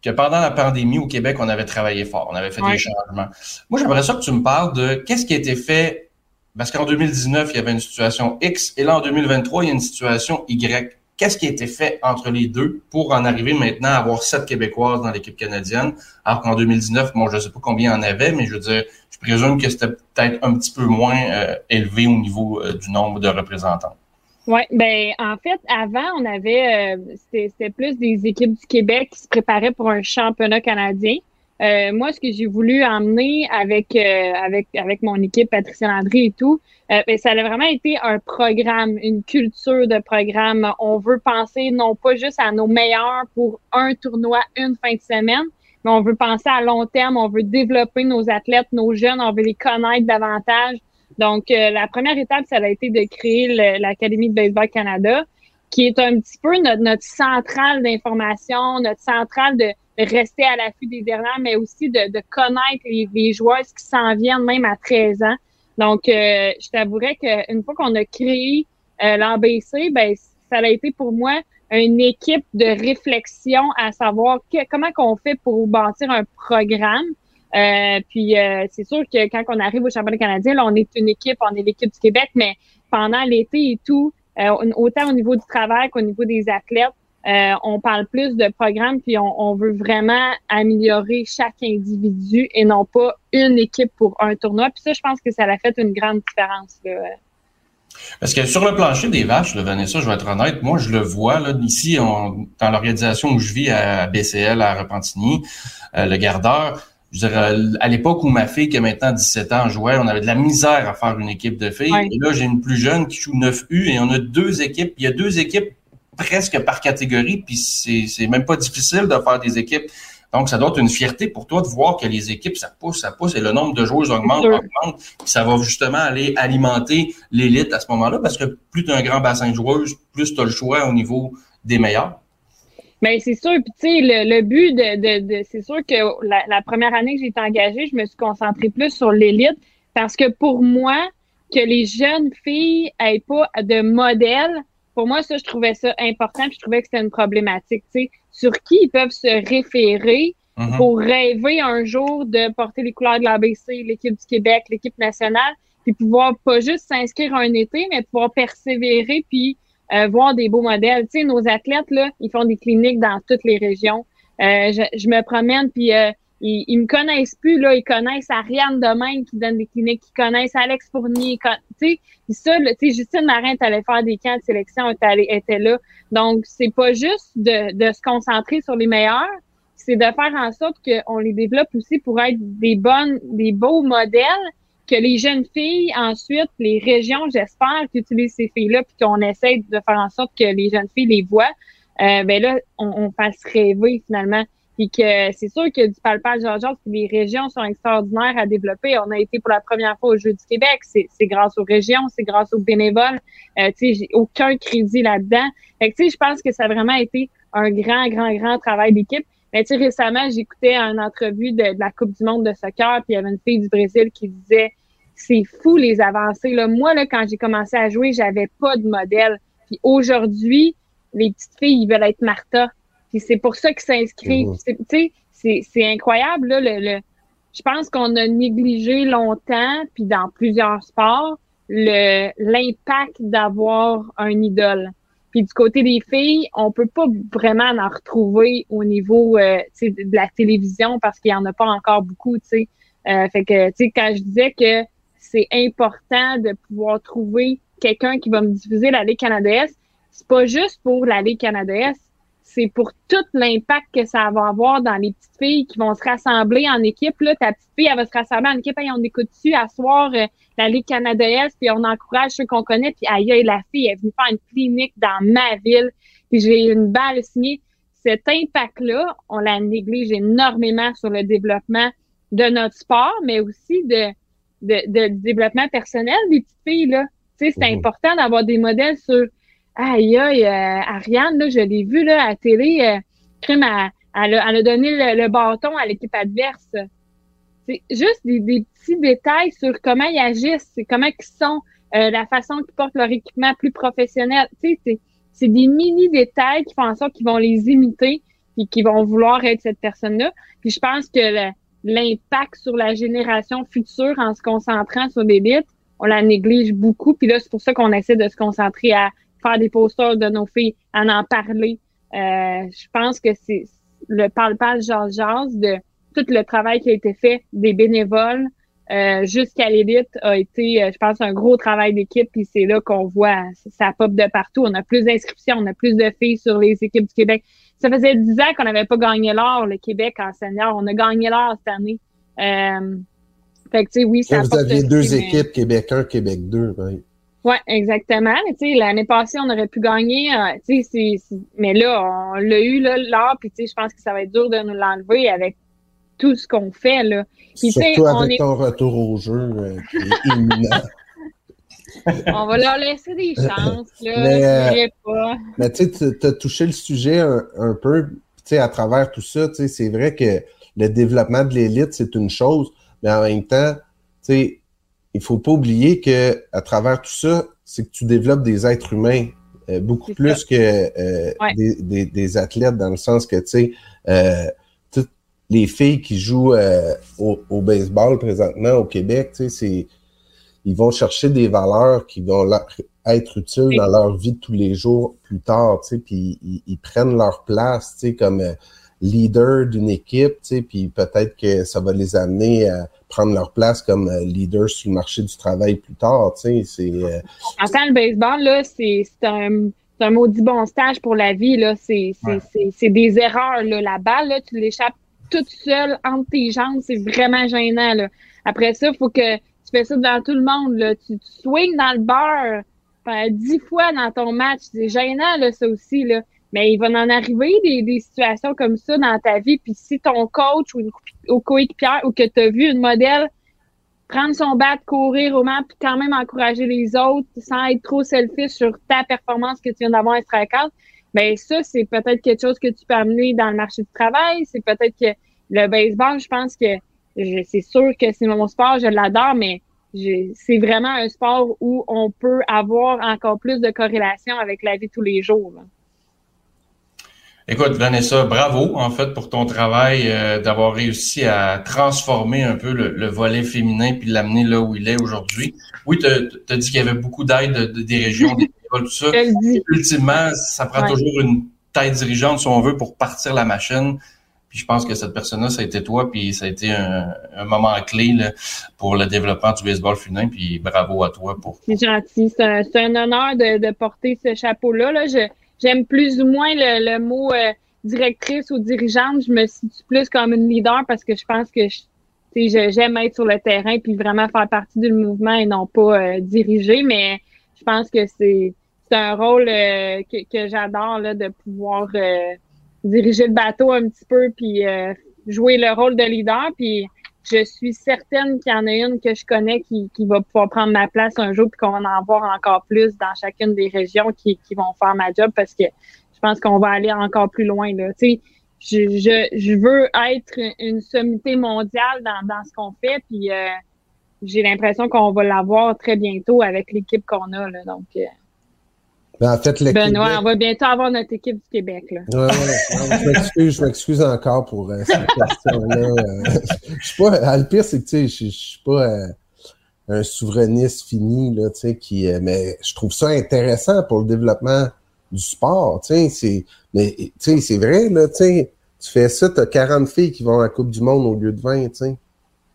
que pendant la pandémie au Québec, on avait travaillé fort, on avait fait Ouais. des changements. Moi, j'aimerais ça que tu me parles de qu'est-ce qui a été fait parce qu'en 2019, il y avait une situation X et là, en 2023, il y a une situation Y. Qu'est-ce qui a été fait entre les deux pour en arriver maintenant à avoir sept Québécoises dans l'équipe canadienne, alors qu'en 2019, bon, je ne sais pas combien il y en avait, mais je veux dire, je présume que c'était peut-être un petit peu moins euh, élevé au niveau euh, du nombre de représentants. Oui, ben en fait, avant, on avait euh, c'était c'était plus des équipes du Québec qui se préparaient pour un championnat canadien. Euh, moi, ce que j'ai voulu emmener avec euh, avec avec mon équipe Patricia Landry et tout, euh, ben, ça a vraiment été un programme, une culture de programme. On veut penser non pas juste à nos meilleurs pour un tournoi, une fin de semaine, mais on veut penser à long terme. On veut développer nos athlètes, nos jeunes, on veut les connaître davantage. Donc, euh, la première étape, ça a été de créer l'Académie de baseball Canada, qui est un petit peu notre, notre centrale d'information, notre centrale de rester à l'affût des dernières, mais aussi de, de connaître les, les joueurs qui s'en viennent même à 13 ans. Donc, euh, je t'avouerais qu'une fois qu'on a créé euh, l'ABC, ben, ça a été pour moi une équipe de réflexion à savoir que- comment qu'on fait pour bâtir un programme. Euh, puis euh, c'est sûr que quand on arrive au championnat canadien, là, on est une équipe, on est l'équipe du Québec, mais pendant l'été et tout, euh, autant au niveau du travail qu'au niveau des athlètes. Euh, on parle plus de programmes, puis on, on, veut vraiment améliorer chaque individu et non pas une équipe pour un tournoi. Puis ça, je pense que ça a fait une grande différence. Là. Parce que sur le plancher des vaches, là, Vanessa, je vais être honnête, moi, je le vois là, ici, on, dans l'organisation où je vis à BCL, à Repentigny, euh, le gardeur, je dirais, à l'époque où ma fille, qui a maintenant 17 ans, jouait, on avait de la misère à faire une équipe de filles. Et là, j'ai une plus jeune qui joue 9U et on a deux équipes. Il y a deux équipes presque par catégorie, puis c'est même pas difficile de faire des équipes. Donc, ça doit être une fierté pour toi de voir que les équipes, ça pousse, ça pousse, et le nombre de joueurs augmente, augmente. Puis ça va justement aller alimenter l'élite à ce moment-là, parce que plus tu as un grand bassin de joueuses, plus tu as le choix au niveau des meilleurs. Mais ben, c'est sûr, puis tu sais, le, but de, de, c'est sûr que la, première année que j'ai été engagée, je me suis concentrée plus sur l'élite parce que pour moi, que les jeunes filles aient pas de modèle, pour moi, ça, je trouvais ça important, puis je trouvais que c'était une problématique. Tu sais, sur qui ils peuvent se référer mhm. pour rêver un jour de porter les couleurs de l'ABC, l'équipe du Québec, l'équipe nationale, puis pouvoir pas juste s'inscrire un été, mais pouvoir persévérer puis euh, voir des beaux modèles. Tu sais, nos athlètes, là, ils font des cliniques dans toutes les régions. Euh, je, me promène, puis euh, ils, ils me connaissent plus, là, ils connaissent Ariane Domaine qui donne des cliniques, ils connaissent Alex Fournier, tu sais, ça, tu sais, Justine Marin allait faire des camps de sélection, elle était là. Donc, c'est pas juste de, de se concentrer sur les meilleurs, c'est de faire en sorte qu'on les développe aussi pour être des bonnes, des beaux modèles, que les jeunes filles, ensuite, les régions, j'espère, qui utilisent ces filles-là, puis qu'on essaie de faire en sorte que les jeunes filles les voient, euh, ben là, on, on fasse rêver finalement. Puis que c'est sûr que du palpage Georges, les régions sont extraordinaires à développer. On a été pour la première fois au Jeux du Québec. C'est grâce aux régions, c'est grâce aux bénévoles. Euh, tu sais, aucun crédit là-dedans. Fait que tu sais, je pense que ça a vraiment été un grand, grand, grand travail d'équipe. Mais tu sais, récemment, j'écoutais une entrevue de, la Coupe du monde de soccer, puis il y avait une fille du Brésil qui disait c'est fou les avancées. Là. Moi, là, quand j'ai commencé à jouer, j'avais pas de modèle. Puis aujourd'hui, les petites filles, ils veulent être Martha. Puis c'est pour ça qu'ils s'inscrivent. Tu sais, c'est incroyable, là, le, je pense qu'on a négligé longtemps, puis dans plusieurs sports, le l'impact d'avoir un idole. Puis du côté des filles, on peut pas vraiment en retrouver au niveau euh, de la télévision parce qu'il y en a pas encore beaucoup, tu sais. Euh, fait que, tu sais, quand je disais que c'est important de pouvoir trouver quelqu'un qui va me diffuser la Ligue canadienne, c'est pas juste pour la Ligue canadienne, c'est pour tout l'impact que ça va avoir dans les petites filles qui vont se rassembler en équipe. Là, ta petite fille, elle va se rassembler en équipe. et on écoute dessus à soir euh, la Ligue canadienne, puis on encourage ceux qu'on connaît. Puis aïe, la fille est venue faire une clinique dans ma ville. Puis j'ai une balle signée. Cet impact-là, on la néglige énormément sur le développement de notre sport, mais aussi de, de, de développement personnel des petites filles. Là. Tu sais, c'est mhm. important d'avoir des modèles sur aïe, aïe, euh, Ariane, là, je l'ai vu là, à la télé, euh, crime, elle, elle, a, donné le, bâton à l'équipe adverse. C'est juste des, des, petits détails sur comment ils agissent, comment ils sont, euh, la façon qu'ils portent leur équipement plus professionnel. Tu c'est des mini détails qui font en sorte qu'ils vont les imiter et qui vont vouloir être cette personne-là. Puis je pense que l'impact sur la génération future en se concentrant sur l'élite, on la néglige beaucoup. Puis là, c'est pour ça qu'on essaie de se concentrer à faire des posters de nos filles, à en parler. Euh, je pense que c'est le palpage Georges de tout le travail qui a été fait des bénévoles euh, jusqu'à l'élite a été, euh, je pense, un gros travail d'équipe. Puis c'est là qu'on voit, ça pop de partout. On a plus d'inscriptions, on a plus de filles sur les équipes du Québec. Ça faisait dix ans qu'on n'avait pas gagné l'or, le Québec en senior. On a gagné l'or cette année. Euh, fait que, tu sais, oui, ça Vous aviez deux équipes, Québec 1, Québec 2, oui. Oui, exactement. Mais l'année passée, on aurait pu gagner. Euh, mais là, on l'a eu là, là puis tu sais, je pense que ça va être dur de nous l'enlever avec tout ce qu'on fait là. Surtout avec ton retour au jeu euh, qui est imminent. on va leur laisser des chances là. Mais, euh, mais tu sais, tu as touché le sujet un, un peu, tu sais, à travers tout ça. Tu sais, c'est vrai que le développement de l'élite c'est une chose, mais en même temps, tu sais il faut pas oublier que à travers tout ça, c'est que tu développes des êtres humains euh, beaucoup plus que euh, des, des, athlètes dans le sens que tu sais euh, toutes les filles qui jouent au, baseball présentement au Québec, tu sais, c'est ils vont chercher des valeurs qui vont être utiles dans leur vie de tous les jours plus tard, tu sais, puis ils, prennent leur place, tu sais, comme euh, leader d'une équipe, tu sais, puis peut-être que ça va les amener à prendre leur place comme euh, leader sur le marché du travail plus tard, tu sais, c'est... Euh, Attends, le baseball, là, c'est un, un maudit bon stage pour la vie, là, c'est c'est des erreurs, là, la balle, là, tu l'échappes toute seule entre tes jambes, c'est vraiment gênant, là. Après ça, il faut que tu fais ça devant tout le monde, là, tu, tu swings dans le beurre, dix fois dans ton match. C'est gênant, là, ça aussi, là. Mais il va en arriver des, des situations comme ça dans ta vie. Puis si ton coach ou, une, coéquipière ou que tu as vu une modèle prendre son bat, courir au match, puis quand même encourager les autres sans être trop selfish sur ta performance que tu viens d'avoir à ben ça, c'est peut-être quelque chose que tu peux amener dans le marché du travail. C'est peut-être que le baseball, je pense que c'est sûr que c'est mon sport, je l'adore, mais c'est vraiment un sport où on peut avoir encore plus de corrélation avec la vie tous les jours. Écoute, Vanessa, bravo en fait pour ton travail euh, d'avoir réussi à transformer un peu le, volet féminin puis l'amener là où il est aujourd'hui. Oui, tu as, dit qu'il y avait beaucoup d'aide des régions, des tout ça. Ultimement, ça prend toujours une tête dirigeante, si on veut, pour partir la machine. Puis je pense que cette personne-là, ça a été toi, puis ça a été un, moment clé pour le développement du baseball féminin. Puis bravo à toi pour. C'est gentil. C'est un, honneur de, porter ce chapeau-là. Là. J'aime plus ou moins le, mot euh, directrice ou dirigeante. Je me situe plus comme une leader parce que je pense que j'aime être sur le terrain puis vraiment faire partie du mouvement et non pas euh, diriger. Mais je pense que c'est un rôle euh, que, que j'adore de pouvoir diriger le bateau un petit peu puis euh, jouer le rôle de leader. Puis je suis certaine qu'il y en a une que je connais qui, qui va pouvoir prendre ma place un jour puis qu'on va en voir encore plus dans chacune des régions qui, qui vont faire ma job parce que je pense qu'on va aller encore plus loin. Là. Tu sais, je, je, je veux être une sommité mondiale dans, dans ce qu'on fait. Puis euh, j'ai l'impression qu'on va l'avoir très bientôt avec l'équipe qu'on a. Là, donc euh, ben, en fait, le Benoît, on va bientôt avoir notre équipe du Québec. Là. Ouais, ouais, je m'excuse, je m'excuse encore pour euh, cette question-là. Euh, je suis pas. Le pire, c'est que tu sais, je, je suis pas euh, un souverainiste fini, là, tu sais, qui. mais je trouve ça intéressant pour le développement du sport. Tu sais, c'est. Mais tu sais, c'est vrai, là, tu fais ça, tu as 40 filles qui vont à la Coupe du Monde au lieu de 20, tu sais.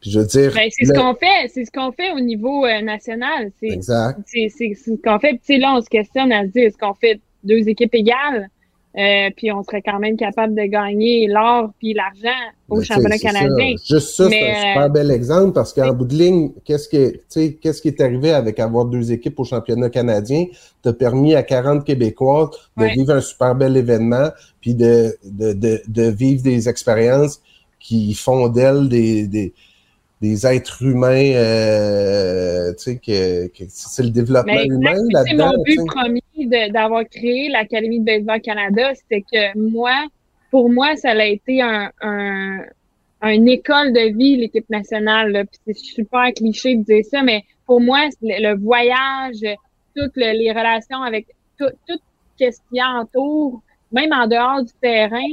Puis je veux dire. Ben, c'est ce qu'on fait, c'est ce qu'on fait au niveau euh, national. exact. C'est ce qu'on fait. Puis là, on se questionne à se dire est-ce qu'on fait deux équipes égales? Euh, puis on serait quand même capable de gagner l'or puis l'argent au ben, championnat canadien. Juste ça, c'est un euh, super bel exemple parce qu'en bout de ligne, qu'est-ce que qu'est-ce qui est arrivé avec avoir deux équipes au championnat canadien? T'as permis à 40 Québécois de vivre un super bel événement puis de, de, de, de vivre des expériences qui font d'elles des, des des êtres humains, euh, tu sais, que, que c'est le développement humain là-dedans. C'est mon but premier d'avoir créé l'Académie de baseball Canada, c'était que moi, pour moi, ça a été un, un, une école de vie, l'équipe nationale. Puis c'est super cliché de dire ça, mais pour moi, le, voyage, toutes les relations avec tout, tout ce qu'il y a autour, même en dehors du terrain,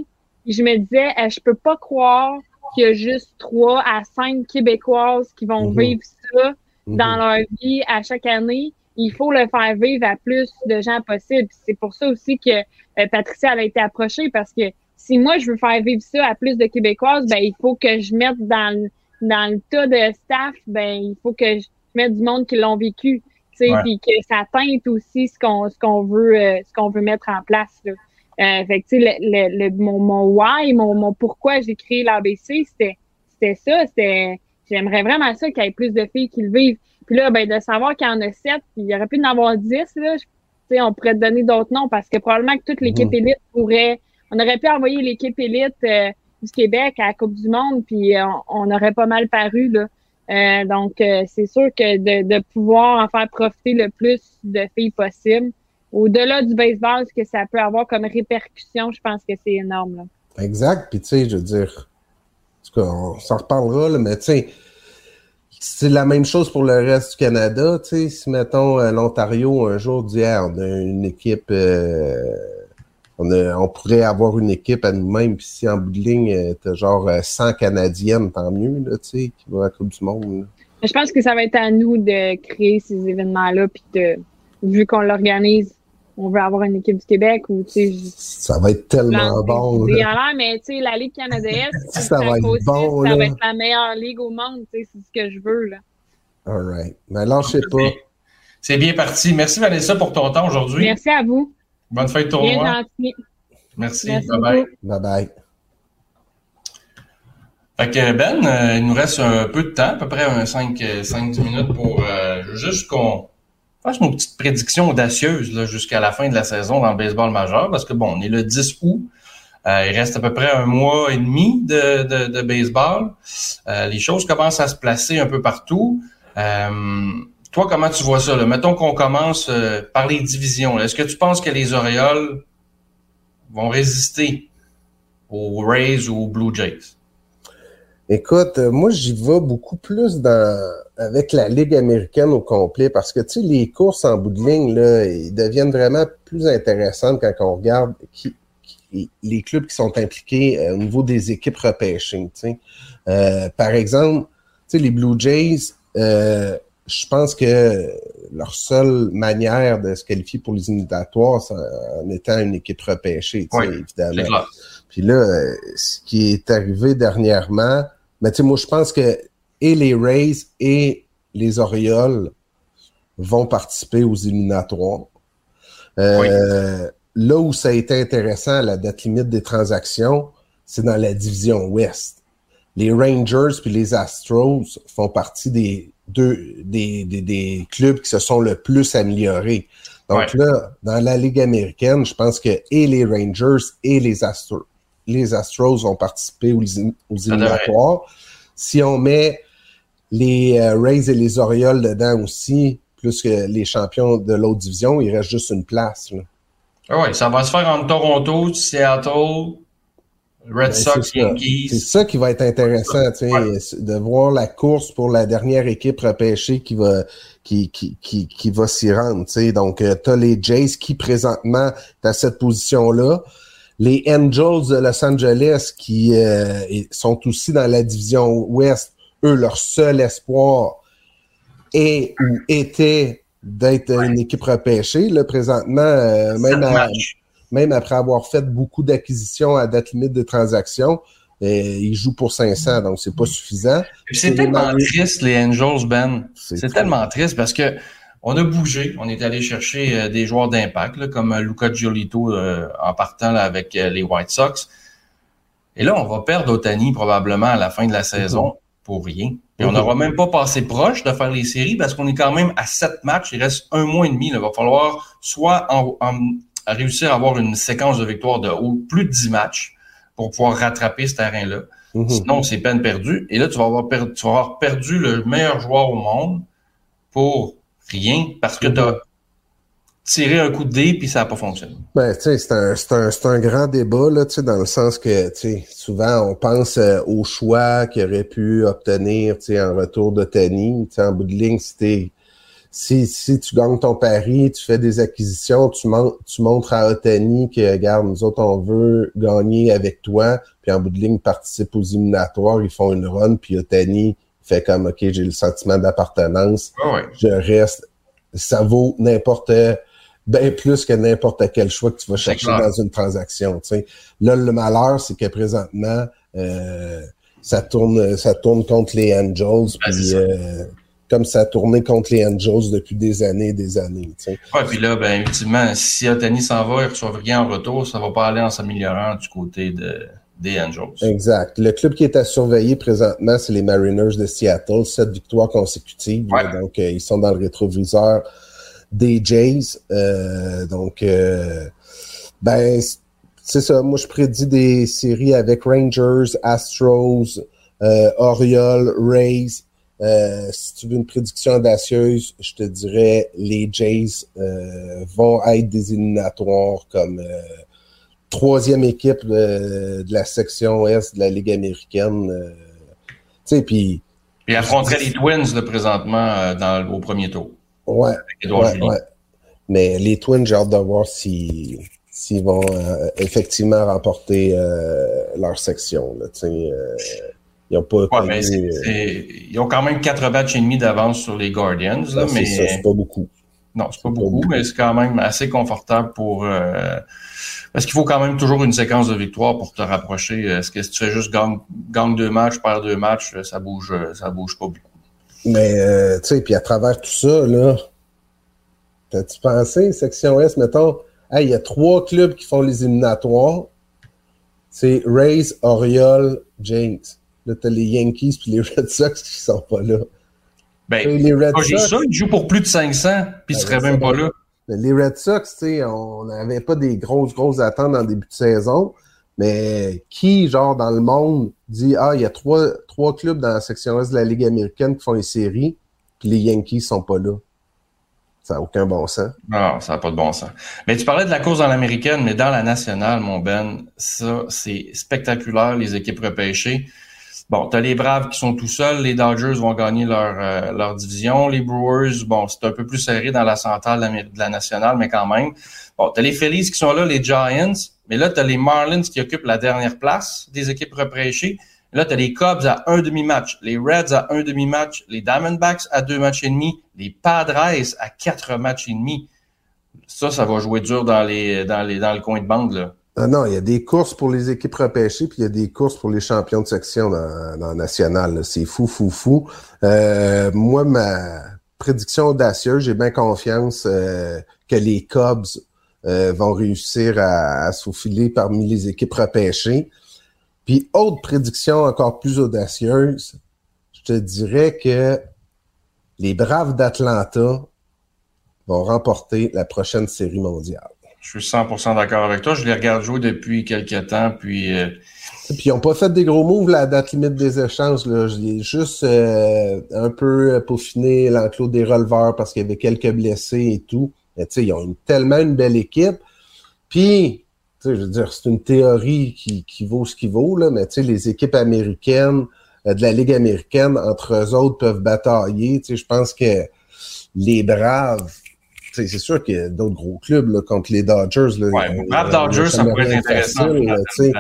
je me disais, eh, je peux pas croire qu'il y a juste trois à cinq Québécoises qui vont mhm. vivre ça mhm. dans leur vie à chaque année. Il faut le faire vivre à plus de gens possible. C'est pour ça aussi que euh, Patricia a été approchée parce que si moi je veux faire vivre ça à plus de Québécoises, ben il faut que je mette dans dans le tas de staff, ben il faut que je mette du monde qui l'ont vécu, tu sais, puis que ça teinte aussi ce qu'on ce qu'on veut euh, ce qu'on veut mettre en place. Là. Euh, fait que, tu sais, le, le, mon, mon why, mon, mon pourquoi j'ai créé l'ABC, c'était, c'était ça, c'était, j'aimerais vraiment ça qu'il y ait plus de filles qui le vivent. Puis là, ben, de savoir qu'il y en a sept, puis il y aurait pu en avoir dix, là, tu sais, on pourrait te donner d'autres noms parce que probablement que toute l'équipe élite pourrait, on aurait pu envoyer l'équipe élite euh, du Québec à la Coupe du Monde, puis euh, on, aurait pas mal paru, là. Euh, donc, c'est sûr que de, de pouvoir en faire profiter le plus de filles possible, au-delà du baseball, ce que ça peut avoir comme répercussion, je pense que c'est énorme. Exact. Puis, tu sais, je veux dire, en tout cas, on s'en reparlera, là, mais tu sais, c'est la même chose pour le reste du Canada. Tu sais, si, mettons, euh, l'Ontario, un jour, ah, on a une équipe, euh, on, on, pourrait avoir une équipe à nous-mêmes, puis si en bout de ligne, euh, t'as genre 100 Canadiennes, tant mieux, là, tu sais, qui vont à la Coupe du Monde. Je pense que ça va être à nous de créer ces événements-là, puis de vu qu'on l'organise, on veut avoir une équipe du Québec ou tu sais. Ça va être tellement bon. Des là. en l'air, mais tu sais, la Ligue canadienne, Ça ça, va être aussi, bon, ça là. va être la meilleure ligue au monde, tu sais, c'est ce que je veux, là. All right. Mais lâchez pas. C'est bien parti. Merci Vanessa pour ton temps aujourd'hui. Merci à vous. Bonne fête Bien tournoi. gentil. Merci. Merci Bye bye. Bye bye. Fait que Ben, euh, il nous reste un peu de temps, à peu près 5-10 minutes pour euh, juste qu'on fasse nos petites prédictions audacieuses jusqu'à la fin de la saison dans le baseball majeur, parce que bon, on est le 10 août. Euh, il reste à peu près un mois et demi de, de, de baseball. Euh, les choses commencent à se placer un peu partout. Euh, toi, comment tu vois ça? Là? Mettons qu'on commence euh, par les divisions. Est-ce que tu penses que les Orioles vont résister aux Rays ou aux Blue Jays? Écoute, euh, moi, j'y vais beaucoup plus dans avec la Ligue américaine au complet parce que, tu sais, les courses en bout de ligne, là, ils deviennent vraiment plus intéressantes quand on regarde qui, qui- les clubs qui sont impliqués euh, au niveau des équipes repêchées. Euh, par exemple, les Blue Jays, euh, je pense que leur seule manière de se qualifier pour les éliminatoires, c'est en étant une équipe repêchée, Oui, évidemment. Puis là, ce qui est arrivé dernièrement, mais tu sais, moi, je pense que et les Rays et les Orioles vont participer aux éliminatoires. Euh, Là où ça a été intéressant la date limite des transactions, c'est dans la division Ouest. Les Rangers puis les Astros font partie des deux des, des, des clubs qui se sont le plus améliorés. Donc Ouais. là, dans la Ligue américaine, je pense que et les Rangers et les Astros, les Astros vont participer aux, aux éliminatoires. Si on met les euh, Rays et les Orioles dedans aussi, plus que les champions de l'autre division, il reste juste une place. là. Ah ouais, ça va se faire entre Toronto, Seattle, Red Ben, Sox, ça. C'est Yankees. ça qui va être intéressant, tu sais, Ouais. de voir la course pour la dernière équipe repêchée qui va qui, qui, qui, qui va s'y rendre. tu sais. Donc, tu as les Jays qui présentement est à cette position-là. Les Angels de Los Angeles qui euh, sont aussi dans la division Ouest, eux, leur seul espoir est ou était d'être une équipe repêchée. Là, présentement, euh, même à, matchs. même après avoir fait beaucoup d'acquisitions à date limite de transactions, euh, ils jouent pour 500, donc c'est pas suffisant. C'est tellement les- triste, les Angels, Ben. C'est tellement triste parce que on a bougé. On est allé chercher euh, des joueurs d'impact, comme Luca Giolito euh, en partant là, avec euh, les White Sox. Et là, on va perdre Otani probablement à la fin de la saison pour rien. Puis on Mhm. n'aura même pas passé proche de faire les séries parce qu'on est quand même à sept matchs. Il reste un mois et demi. Il va falloir soit en- en- à réussir à avoir une séquence de victoires de au- plus de 10 matchs pour pouvoir rattraper ce terrain-là. Mhm. Sinon, c'est peine perdue. Et là, tu vas avoir perdu, tu vas avoir perdu le meilleur joueur au monde pour rien parce que tu as tiré un coup de dé puis ça n'a pas fonctionné. Ben, tu sais, c'est un, c'est un, c'est un grand débat, là, tu sais, dans le sens que, tu sais, souvent, on pense euh, au choix qu'il aurait pu obtenir, tu sais, en retour de Tani. Tu sais, en bout de ligne, si si, si tu gagnes ton pari, tu fais des acquisitions, tu, mon- tu montres à Otani que, regarde, nous autres, on veut gagner avec toi, puis en bout de ligne, participe aux éliminatoires, ils font une run, puis Otani fait comme, OK, j'ai le sentiment d'appartenance, ouais. je reste. Ça vaut n'importe bien plus que n'importe quel choix que tu vas chercher dans une transaction. tu sais. Là, le malheur, c'est que présentement, euh, ça tourne, ça tourne contre les Angels, Ben, puis euh, comme ça a tourné contre les Angels depuis des années et des années. Ouais, puis là, ben, ultimement, si Otani s'en va, il reçoit rien en retour, ça va pas aller en s'améliorant du côté de, des Angels. Exact. Le club qui est à surveiller présentement, c'est les Mariners de Seattle. Sept victoires consécutives. Ouais. donc, euh, ils sont dans le rétroviseur des Jays. Euh, donc, euh, ben, c'est ça. Moi, je prédis des séries avec Rangers, Astros, euh, Orioles, Rays. Euh, si tu veux une prédiction audacieuse, je te dirais les Jays euh, vont être des comme euh, troisième équipe de, de la section Est de la Ligue américaine. tu sais, puis Puis affronterait les Twins, là, présentement, dans, au premier tour. Ouais, avec ouais. Mais les Twins, j'ai hâte de voir si s'ils vont euh, effectivement remporter euh, leur section. Là, euh, ils ont pas Ouais, connu, mais c'est- c'est- ils ont quand même quatre matchs et demi d'avance sur les Guardians, là, non, mais c'est ça, c'est pas beaucoup. Non, c'est pas beaucoup, mais c'est quand même assez confortable pour. Euh, parce qu'il faut quand même toujours une séquence de victoire pour te rapprocher. Est-ce que si tu fais juste gagne, deux matchs, perds deux matchs, ça bouge, ça bouge pas beaucoup. Mais euh, tu sais, puis à travers tout ça, là, t'as-tu pensé, section S, mettons, il y a trois clubs qui font les éliminatoires. C'est Rays, Oriole, James. Là, t'as les Yankees puis les Red Sox qui sont pas là. Ben, les Red Sox, ça, ils jouent pour plus de 500, puis ils seraient même pas là. Les Red Sox, tu sais, on n'avait pas des grosses, grosses attentes en début de saison, mais qui, genre, dans le monde, dit, ah, il y a trois, trois clubs dans la section S de la Ligue américaine qui font les séries, puis les Yankees sont pas là? Ça n'a aucun bon sens. Non, ça n'a pas de bon sens. Mais tu parlais de la course dans l'américaine, mais dans la nationale, mon Ben, ça, c'est spectaculaire, les équipes repêchées. Bon, tu as les Braves qui sont tout seuls. Les Dodgers vont gagner leur, euh, leur division. Les Brewers, bon, c'est un peu plus serré dans la centrale de la nationale, mais quand même. Bon, tu as les Phillies qui sont là, les Giants. Mais là, tu as les Marlins qui occupent la dernière place des équipes repêchées. Là, tu as les Cubs à un demi-match, les Reds à un demi-match, les Diamondbacks à deux matchs et demi, les Padres à quatre matchs et demi. Ça, ça va jouer dur dans les dans les dans le coin de bande là. Ah non, il y a des courses pour les équipes repêchées, puis il y a des courses pour les champions de section dans, dans National. C'est fou, fou, fou. Euh, moi, ma prédiction audacieuse, j'ai bien confiance euh, que les Cubs euh, vont réussir à, à s'aufiler parmi les équipes repêchées. Puis, autre prédiction encore plus audacieuse, je te dirais que les Braves d'Atlanta vont remporter la prochaine série mondiale. Je suis 100% d'accord avec toi. Je les regarde jouer depuis quelques temps, puis... Euh... Puis ils n'ont pas fait des gros moves la date limite des échanges. Là. J'ai juste euh, un peu peaufiné l'enclos des releveurs parce qu'il y avait quelques blessés et tout. Mais ils ont une, tellement une belle équipe. Puis, je veux dire, c'est une théorie qui, qui vaut ce qui vaut, là, mais les équipes américaines, euh, de la Ligue américaine, entre eux autres, peuvent batailler. Je pense que les Braves c'est sûr qu'il y a d'autres gros clubs là, contre les Dodgers. Là, ouais, les Dodgers, ça pourrait être intéressant facile,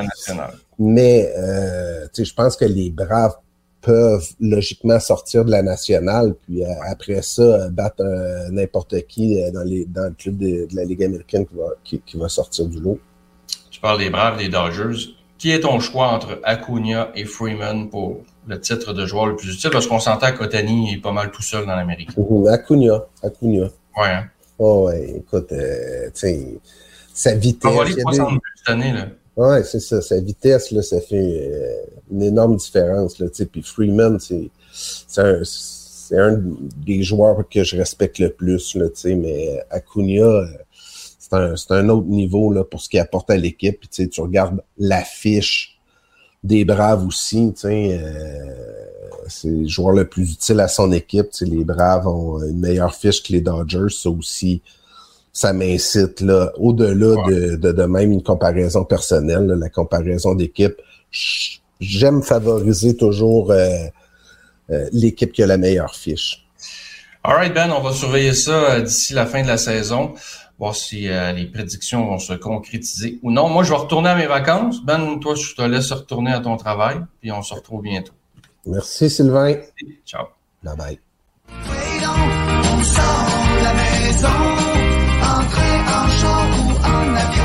Mais euh, je pense que les Braves peuvent logiquement sortir de la nationale, puis euh, après ça, battre n'importe qui euh, dans, les, dans le club de, la Ligue américaine qui va, qui, qui va sortir du lot. Tu parles des Braves, des Dodgers. Qui est ton choix entre Acuna et Freeman pour le titre de joueur le plus utile? Parce qu'on s'entend qu'Otani est pas mal tout seul dans l'Amérique. Acuna, Acuna. Ouais, hein? Oh, ouais, écoute, euh, tu sais, sa vitesse. On va aller 62 cette année, là. Ouais, c'est ça. Sa vitesse, là, ça fait euh, une énorme différence, là. Puis Freeman, c'est un, un des joueurs que je respecte le plus, là. Mais Acuna, euh, c'est un, un autre niveau, là, pour ce qu'il apporte à l'équipe. Tu regardes l'affiche des Braves aussi. Euh, c'est le joueur le plus utile à son équipe. les Braves ont une meilleure fiche que les Dodgers. Ça aussi, ça m'incite là, au-delà de, de, même une comparaison personnelle, la comparaison d'équipe. J'aime favoriser toujours euh, euh, l'équipe qui a la meilleure fiche. All right, Ben, on va surveiller ça euh, d'ici la fin de la saison, voir si les prédictions vont se concrétiser ou non. Moi, je vais retourner à mes vacances. Ben, toi, je te laisse retourner à ton travail, puis on se retrouve bientôt. Merci Sylvain. Ciao. Bye bye. on that you